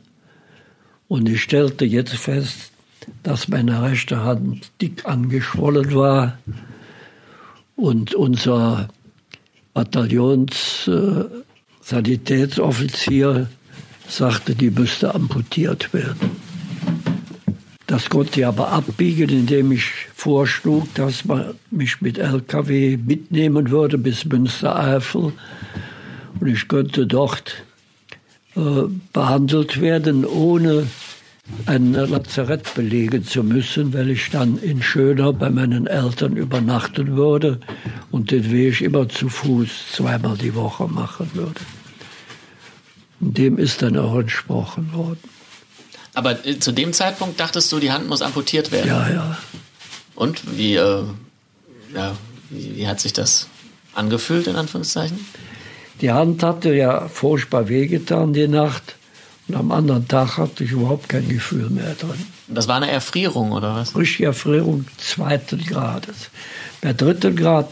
Speaker 2: Und ich stellte jetzt fest, dass meine rechte Hand dick angeschwollen war und unser Bataillons-Sanitätsoffizier äh, sagte, die müsste amputiert werden. Das konnte ich aber abbiegen, indem ich vorschlug, dass man mich mit LKW mitnehmen würde bis Münstereifel. Und ich könnte dort behandelt werden, ohne ein Lazarett belegen zu müssen, weil ich dann in Schöner bei meinen Eltern übernachten würde und den Weg immer zu Fuß zweimal die Woche machen würde. Dem ist dann auch entsprochen worden.
Speaker 3: Aber äh, zu dem Zeitpunkt dachtest du, die Hand muss amputiert werden?
Speaker 2: Ja, ja.
Speaker 3: Und wie, äh, ja, wie, wie hat sich das angefühlt, in Anführungszeichen?
Speaker 2: Die Hand hatte ja furchtbar wehgetan die Nacht. Und am anderen Tag hatte ich überhaupt kein Gefühl mehr drin.
Speaker 3: Das war eine Erfrierung, oder was?
Speaker 2: Richtige Erfrierung zweiten Grades. Bei dritten Grad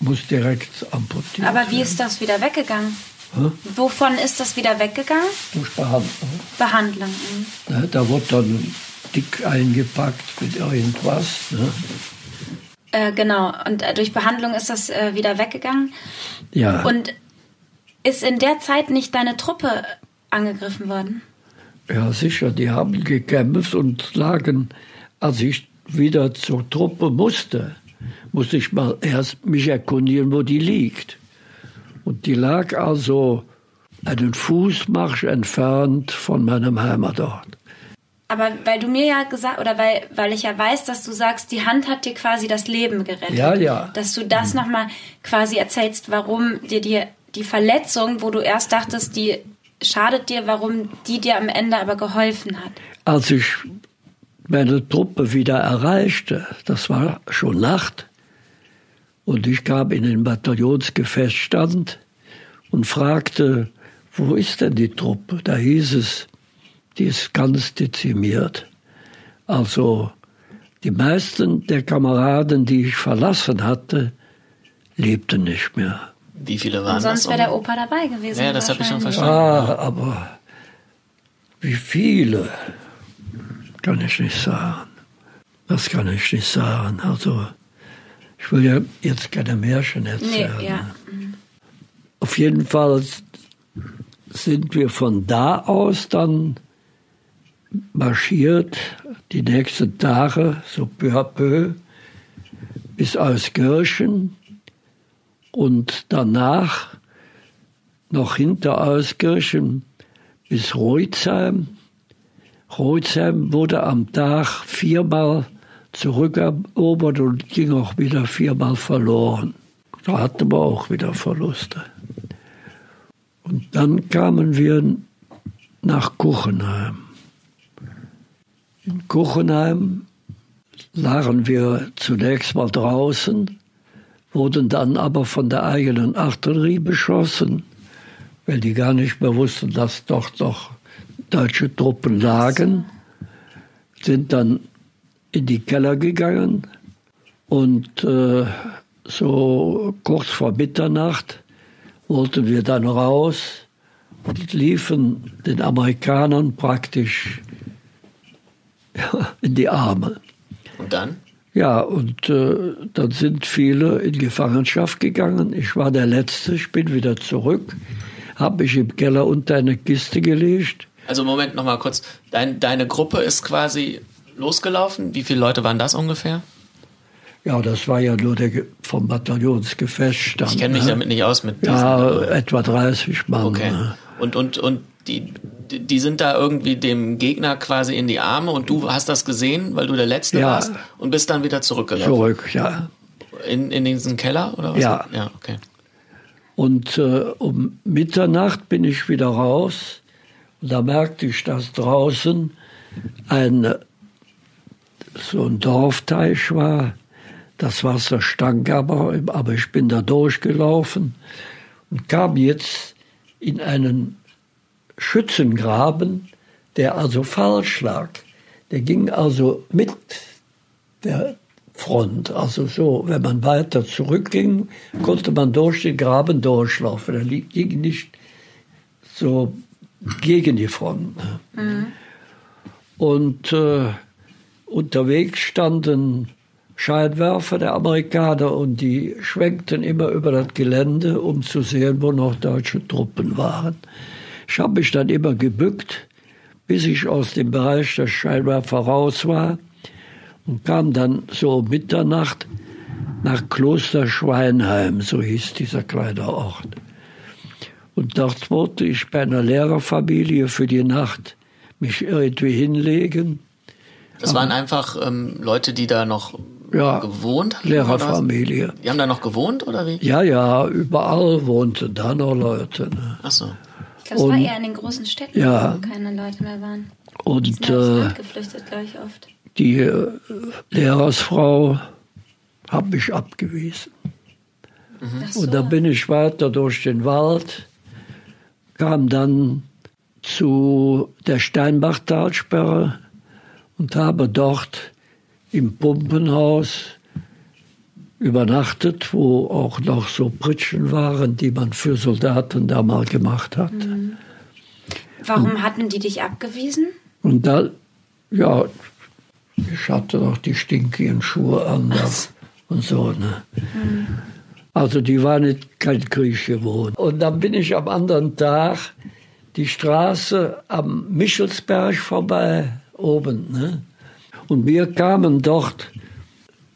Speaker 2: muss direkt amputiert
Speaker 1: Aber wie ist das wieder weggegangen? Hä? Wovon ist das wieder weggegangen?
Speaker 2: Durch Behandlung.
Speaker 1: Behandlung.
Speaker 2: Mhm. Da wird dann dick eingepackt mit irgendwas. Ne?
Speaker 1: Äh, genau, und äh, durch Behandlung ist das äh, wieder weggegangen.
Speaker 2: Ja.
Speaker 1: Und ist in der Zeit nicht deine Truppe angegriffen worden?
Speaker 2: Ja, sicher. Die haben gekämpft und lagen, als ich wieder zur Truppe musste, musste ich mal erst mich erkundigen, wo die liegt. Und die lag also einen Fußmarsch entfernt von meinem Heimatort.
Speaker 1: Aber weil du mir ja gesagt, oder weil, weil ich ja weiß, dass du sagst, die Hand hat dir quasi das Leben gerettet.
Speaker 2: Ja, ja.
Speaker 1: Dass du das mhm. nochmal quasi erzählst, warum dir die die Verletzung, wo du erst dachtest, die schadet dir, warum die dir am Ende aber geholfen hat?
Speaker 2: Als ich meine Truppe wieder erreichte, das war schon Nacht, und ich kam in den Bataillonsgefechtsstand und fragte, wo ist denn die Truppe? Da hieß es, die ist ganz dezimiert. Also die meisten der Kameraden, die ich verlassen hatte, lebten nicht mehr.
Speaker 3: Wie viele waren
Speaker 1: Und sonst wäre der Opa dabei gewesen.
Speaker 3: Ja, das habe ich schon verstanden.
Speaker 2: Ah, aber wie viele, kann ich nicht sagen. Das kann ich nicht sagen. Also, ich will ja jetzt keine Märchen erzählen. Nee, ja. Auf jeden Fall sind wir von da aus dann marschiert, die nächsten Tage, so peu à peu, bis Auskirchen und danach noch hinter Auskirchen bis Reutzheim. Reutzheim wurde am Tag viermal zurückerobert und ging auch wieder viermal verloren. Da hatten wir auch wieder Verluste. Und dann kamen wir nach Kuchenheim. In Kuchenheim lagen wir zunächst mal draußen wurden dann aber von der eigenen Artillerie beschossen, weil die gar nicht mehr wussten, dass dort doch deutsche Truppen lagen, sind dann in die Keller gegangen und äh, so kurz vor Mitternacht wollten wir dann raus und liefen den Amerikanern praktisch [laughs] in die Arme.
Speaker 3: Und dann?
Speaker 2: Ja, und äh, dann sind viele in Gefangenschaft gegangen. Ich war der Letzte, ich bin wieder zurück, habe mich im Keller unter eine Kiste gelegt.
Speaker 3: Also Moment noch mal kurz. Dein, deine Gruppe ist quasi losgelaufen. Wie viele Leute waren das ungefähr?
Speaker 2: Ja, das war ja nur der vom Bataillonsgefecht.
Speaker 3: Ich kenne mich ne? damit nicht aus mit
Speaker 2: diesen, Ja, etwa 30 Mann.
Speaker 3: Okay. Ne? Und, und, und die, die sind da irgendwie dem Gegner quasi in die Arme und du hast das gesehen, weil du der Letzte ja. warst und bist dann wieder zurückgelaufen.
Speaker 2: Zurück, ja.
Speaker 3: In, in diesen Keller oder was?
Speaker 2: Ja.
Speaker 3: Ja, okay.
Speaker 2: Und äh, um Mitternacht bin ich wieder raus und da merkte ich, dass draußen ein so ein Dorfteich war. Das Wasser stank aber, aber ich bin da durchgelaufen und kam jetzt in einen Schützengraben, der also falsch lag. Der ging also mit der Front, also so, wenn man weiter zurückging, konnte man durch den Graben durchlaufen. Er ging nicht so gegen die Front. Mhm. Und äh, unterwegs standen Scheinwerfer der Amerikaner und die schwenkten immer über das Gelände, um zu sehen, wo noch deutsche Truppen waren. Ich habe mich dann immer gebückt, bis ich aus dem Bereich der Scheinwerfer raus war und kam dann so um Mitternacht nach Kloster Schweinheim, so hieß dieser kleine Ort. Und dort wollte ich bei einer Lehrerfamilie für die Nacht mich irgendwie hinlegen.
Speaker 3: Das waren einfach ähm, Leute, die da noch ja, gewohnt
Speaker 2: haben? Lehrerfamilie.
Speaker 3: Die haben da noch gewohnt oder wie?
Speaker 2: Ja, ja, überall wohnten da noch Leute. Ne?
Speaker 3: Ach so.
Speaker 1: Glaube, es war eher in den großen Städten, ja, wo keine Leute mehr waren.
Speaker 2: Und
Speaker 1: äh, geflüchtet, glaube ich, oft.
Speaker 2: Die äh, Lehrersfrau hat mich abgewiesen. Mhm. So. Und dann bin ich weiter durch den Wald, kam dann zu der Steinbachtalsperre und habe dort im Pumpenhaus übernachtet, wo auch noch so Pritschen waren, die man für Soldaten da mal gemacht hat. Mhm.
Speaker 1: Warum und, hatten die dich abgewiesen?
Speaker 2: Und da, ja, ich hatte noch die stinkigen Schuhe an und so. Ne? Mhm. Also die waren nicht kein Krieg gewohnt. Und dann bin ich am anderen Tag die Straße am Michelsberg vorbei, oben. Ne? Und wir kamen dort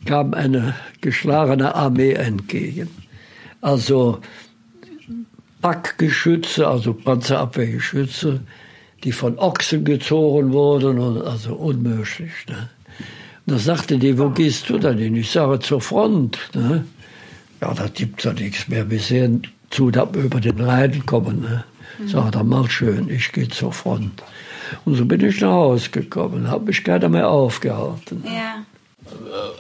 Speaker 2: kam eine geschlagene Armee entgegen. Also Packgeschütze, also Panzerabwehrgeschütze, die von Ochsen gezogen wurden und also unmöglich. Ne? Da sagte die, wo gehst du denn hin? Ich sage, zur Front. Ne? Ja, da gibt ja nichts mehr. Wir sehen zu, dass wir über den Rhein kommen. Ne? Ich sage, dann mach schön, ich gehe zur Front. Und so bin ich nach Hause gekommen, habe mich keiner mehr aufgehalten.
Speaker 1: Ja.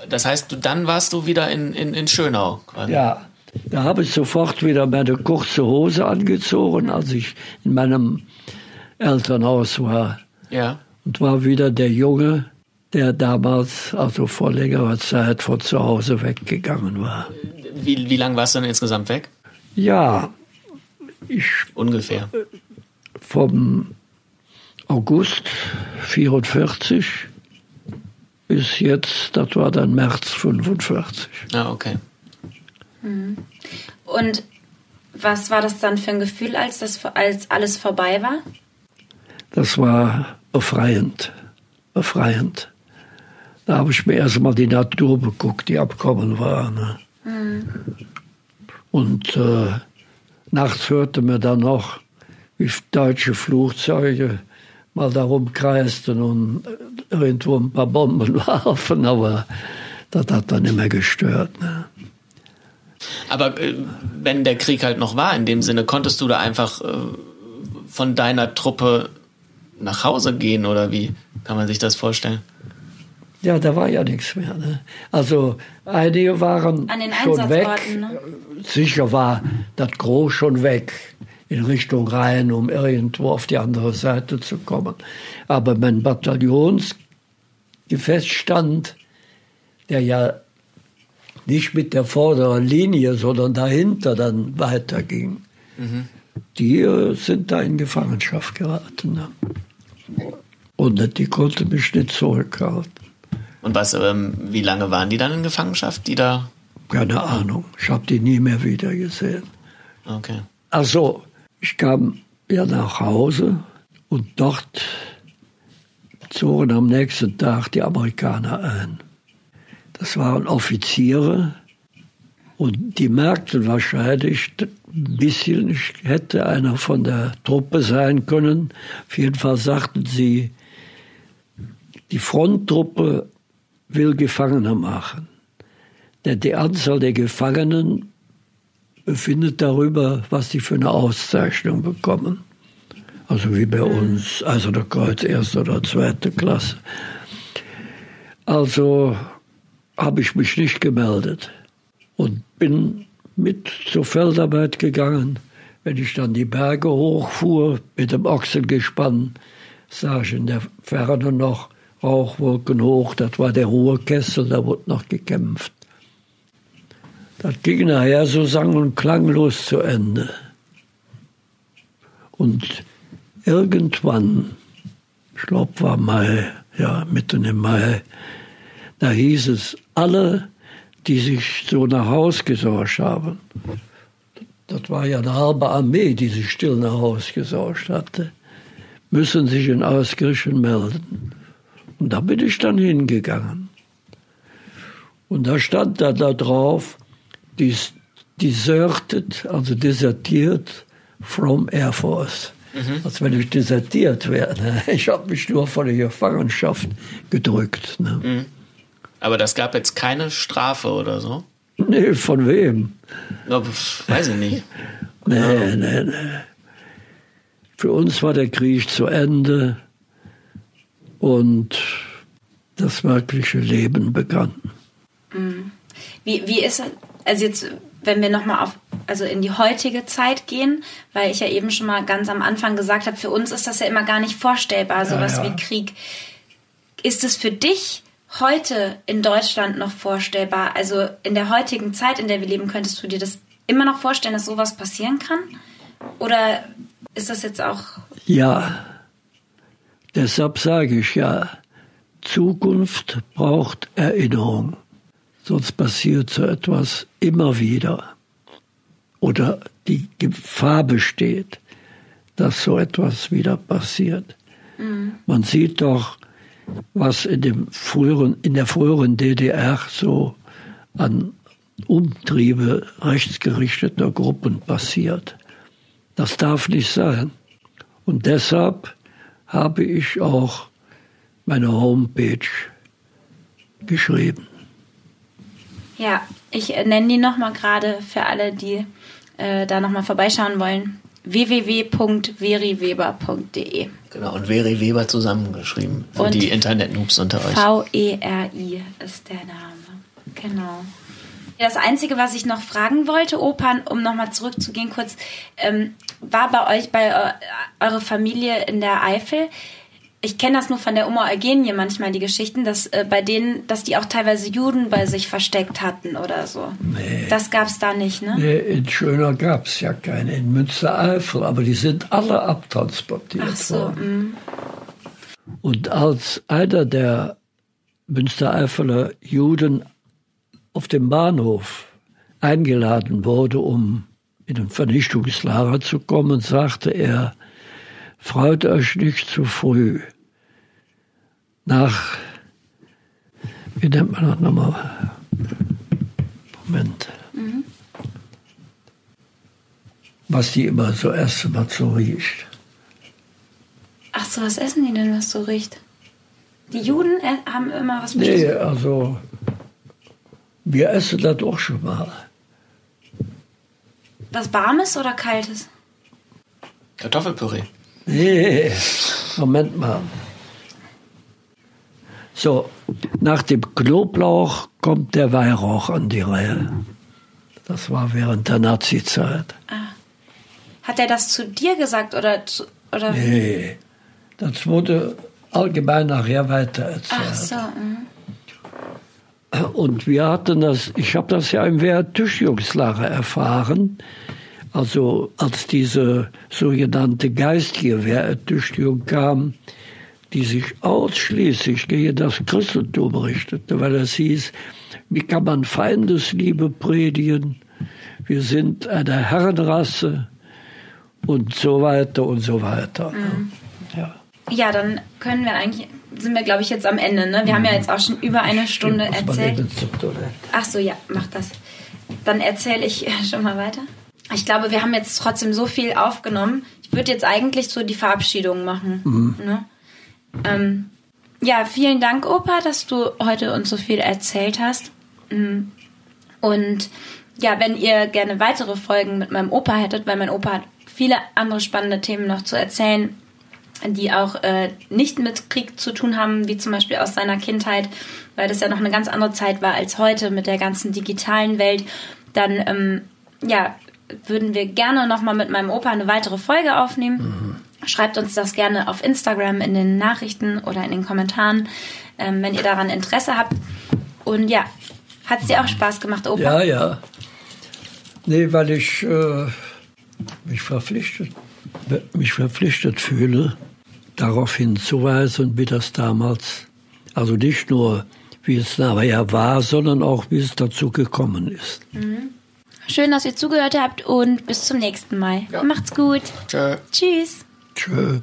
Speaker 3: Das heißt, dann warst du wieder in, in, in Schönau?
Speaker 2: Quasi. Ja, da habe ich sofort wieder meine kurze Hose angezogen, als ich in meinem Elternhaus war.
Speaker 3: Ja.
Speaker 2: Und war wieder der Junge, der damals, also vor längerer Zeit, von zu Hause weggegangen war.
Speaker 3: Wie, wie lange warst du dann insgesamt weg?
Speaker 2: Ja, ich.
Speaker 3: Ungefähr.
Speaker 2: Vom August 44 bis jetzt, das war dann März 45.
Speaker 3: Ah, okay.
Speaker 1: Mhm. Und was war das dann für ein Gefühl, als, das, als alles vorbei war?
Speaker 2: Das war befreiend. Befreiend. Da habe ich mir erstmal die Natur geguckt, die abkommen war. Ne? Mhm. Und äh, nachts hörte man dann noch, wie deutsche Flugzeuge mal darum kreisten und irgendwo ein paar Bomben [laughs] warfen, aber das hat dann immer gestört. Ne?
Speaker 3: Aber äh, wenn der Krieg halt noch war, in dem Sinne, konntest du da einfach äh, von deiner Truppe nach Hause gehen oder wie kann man sich das vorstellen?
Speaker 2: Ja, da war ja nichts mehr. Ne? Also einige waren schon weg. Ne? Sicher war das Gros schon weg in Richtung Rhein, um irgendwo auf die andere Seite zu kommen. Aber mein Bataillonsgefecht stand, der ja nicht mit der vorderen Linie, sondern dahinter dann weiterging. Mhm. Die äh, sind da in Gefangenschaft geraten. Ne? Und die konnte mich nicht zurückhalten.
Speaker 3: Und was, ähm, wie lange waren die dann in Gefangenschaft, die da?
Speaker 2: Keine Ahnung. Ich habe die nie mehr wieder gesehen.
Speaker 3: Okay.
Speaker 2: Also, ich kam ja nach Hause und dort zogen am nächsten Tag die Amerikaner ein. Das waren Offiziere und die merkten wahrscheinlich ein bisschen, ich hätte einer von der Truppe sein können. Auf jeden Fall sagten sie, die Fronttruppe will Gefangene machen. Denn die Anzahl der Gefangenen befindet darüber, was sie für eine Auszeichnung bekommen. Also wie bei uns, also der Kreuz erste oder zweite Klasse. Also habe ich mich nicht gemeldet und bin mit zur Feldarbeit gegangen. Wenn ich dann die Berge hochfuhr mit dem Ochsengespann, sah ich in der Ferne noch Rauchwolken hoch. Das war der Ruhrkessel, da wurde noch gekämpft. Das ging nachher so sang- und klanglos zu Ende. Und irgendwann, ich glaube war Mai, ja, mitten im Mai, da hieß es, alle, die sich so nach Haus gesorgt haben, das war ja eine halbe Armee, die sich still nach Haus gesorgt hatte, müssen sich in Auskirchen melden. Und da bin ich dann hingegangen. Und da stand da, da drauf, deserted, also desertiert from Air Force. Mhm. Als wenn ich desertiert wäre. Ne? [laughs] Ich habe mich nur vor der Gefangenschaft gedrückt. Ne? Mhm.
Speaker 3: Aber das gab jetzt keine Strafe oder so?
Speaker 2: Nee, von wem?
Speaker 3: Ja, weiß ich nicht. [laughs]
Speaker 2: nee, ja. nee, nee. Für uns war der Krieg zu Ende und das wirkliche Leben begann.
Speaker 1: Mhm. Wie, wie ist also jetzt, wenn wir nochmal auf, also in die heutige Zeit gehen, weil ich ja eben schon mal ganz am Anfang gesagt habe, für uns ist das ja immer gar nicht vorstellbar, sowas ja, ja. wie Krieg. Ist es für dich heute in Deutschland noch vorstellbar? Also in der heutigen Zeit, in der wir leben, könntest du dir das immer noch vorstellen, dass sowas passieren kann? Oder ist das jetzt auch.
Speaker 2: Ja, deshalb sage ich ja, Zukunft braucht Erinnerung. Sonst passiert so etwas immer wieder. Oder die Gefahr besteht, dass so etwas wieder passiert. Mhm. Man sieht doch, was in, dem früheren, in der früheren DDR so an Umtriebe rechtsgerichteter Gruppen passiert. Das darf nicht sein. Und deshalb habe ich auch meine Homepage geschrieben.
Speaker 1: Ja, ich äh, nenne die nochmal gerade für alle, die äh, da nochmal vorbeischauen wollen. www.veriweber.de
Speaker 3: Genau, und Veri Weber zusammengeschrieben für und die Internet-Noobs unter euch.
Speaker 1: V-E-R-I ist der Name. Genau. Das Einzige, was ich noch fragen wollte, Opern, um nochmal zurückzugehen kurz, ähm, war bei euch, bei äh, eurer Familie in der Eifel, ich kenne das nur von der Oma Eugenie manchmal, die Geschichten, dass äh, bei denen, dass die auch teilweise Juden bei sich versteckt hatten oder so. Nee. Das gab es da nicht, ne?
Speaker 2: Nee, in Schöner gab es ja keine, in Münstereifel, aber die sind alle abtransportiert Ach so, worden. Mh. Und als einer der Münstereifeler Juden auf dem Bahnhof eingeladen wurde, um in ein Vernichtungslager zu kommen, sagte er, freut euch nicht zu früh. Nach, wie nennt man das nochmal? Moment. Mhm. Was die immer so erst mal so riecht.
Speaker 1: Ach so, was essen die denn, was so riecht? Die Juden äh, haben immer was
Speaker 2: Nee, also wir essen das doch schon mal.
Speaker 1: Was warmes oder kaltes?
Speaker 3: Kartoffelpüree.
Speaker 2: Nee, [laughs] Moment mal. So, nach dem Knoblauch kommt der Weihrauch an die Reihe. Das war während der Nazi-Zeit. Ah.
Speaker 1: Hat er das zu dir gesagt oder zu, oder?
Speaker 2: Nee, das wurde allgemein nachher weiter erzählt. Ach so. Mh. Und wir hatten das, ich habe das ja im Wehrtüchjungslager erfahren. Also als diese sogenannte geistige Wehrertüchtigung kam, die sich ausschließlich gegen das Christentum richtete, weil es hieß, wie kann man Feindesliebe predigen? Wir sind eine Herrenrasse und so weiter und so weiter. Mhm.
Speaker 1: Ja. ja, dann können wir eigentlich, sind wir glaube ich jetzt am Ende. Ne? Wir mhm. haben ja jetzt auch schon über eine Stunde Stimmt, erzählt. Ach so, ja, mach das. Dann erzähle ich [laughs] schon mal weiter. Ich glaube, wir haben jetzt trotzdem so viel aufgenommen. Ich würde jetzt eigentlich so die Verabschiedung machen. Mhm. Ne? Ähm, ja, vielen Dank, Opa, dass du heute uns so viel erzählt hast. Mm. Und ja, wenn ihr gerne weitere Folgen mit meinem Opa hättet, weil mein Opa hat viele andere spannende Themen noch zu erzählen, die auch äh, nicht mit Krieg zu tun haben, wie zum Beispiel aus seiner Kindheit, weil das ja noch eine ganz andere Zeit war als heute mit der ganzen digitalen Welt, dann ähm, ja, würden wir gerne nochmal mit meinem Opa eine weitere Folge aufnehmen. Mhm. Schreibt uns das gerne auf Instagram in den Nachrichten oder in den Kommentaren, ähm, wenn ihr daran Interesse habt. Und ja, hat es dir auch Spaß gemacht, Opa?
Speaker 2: Ja, ja. Nee, weil ich äh, mich, verpflichtet, mich verpflichtet fühle, darauf hinzuweisen, wie das damals, also nicht nur wie es nachher war, sondern auch wie es dazu gekommen ist.
Speaker 1: Mhm. Schön, dass ihr zugehört habt und bis zum nächsten Mal. Ja. Macht's gut. Tschö. Tschüss. Tschö.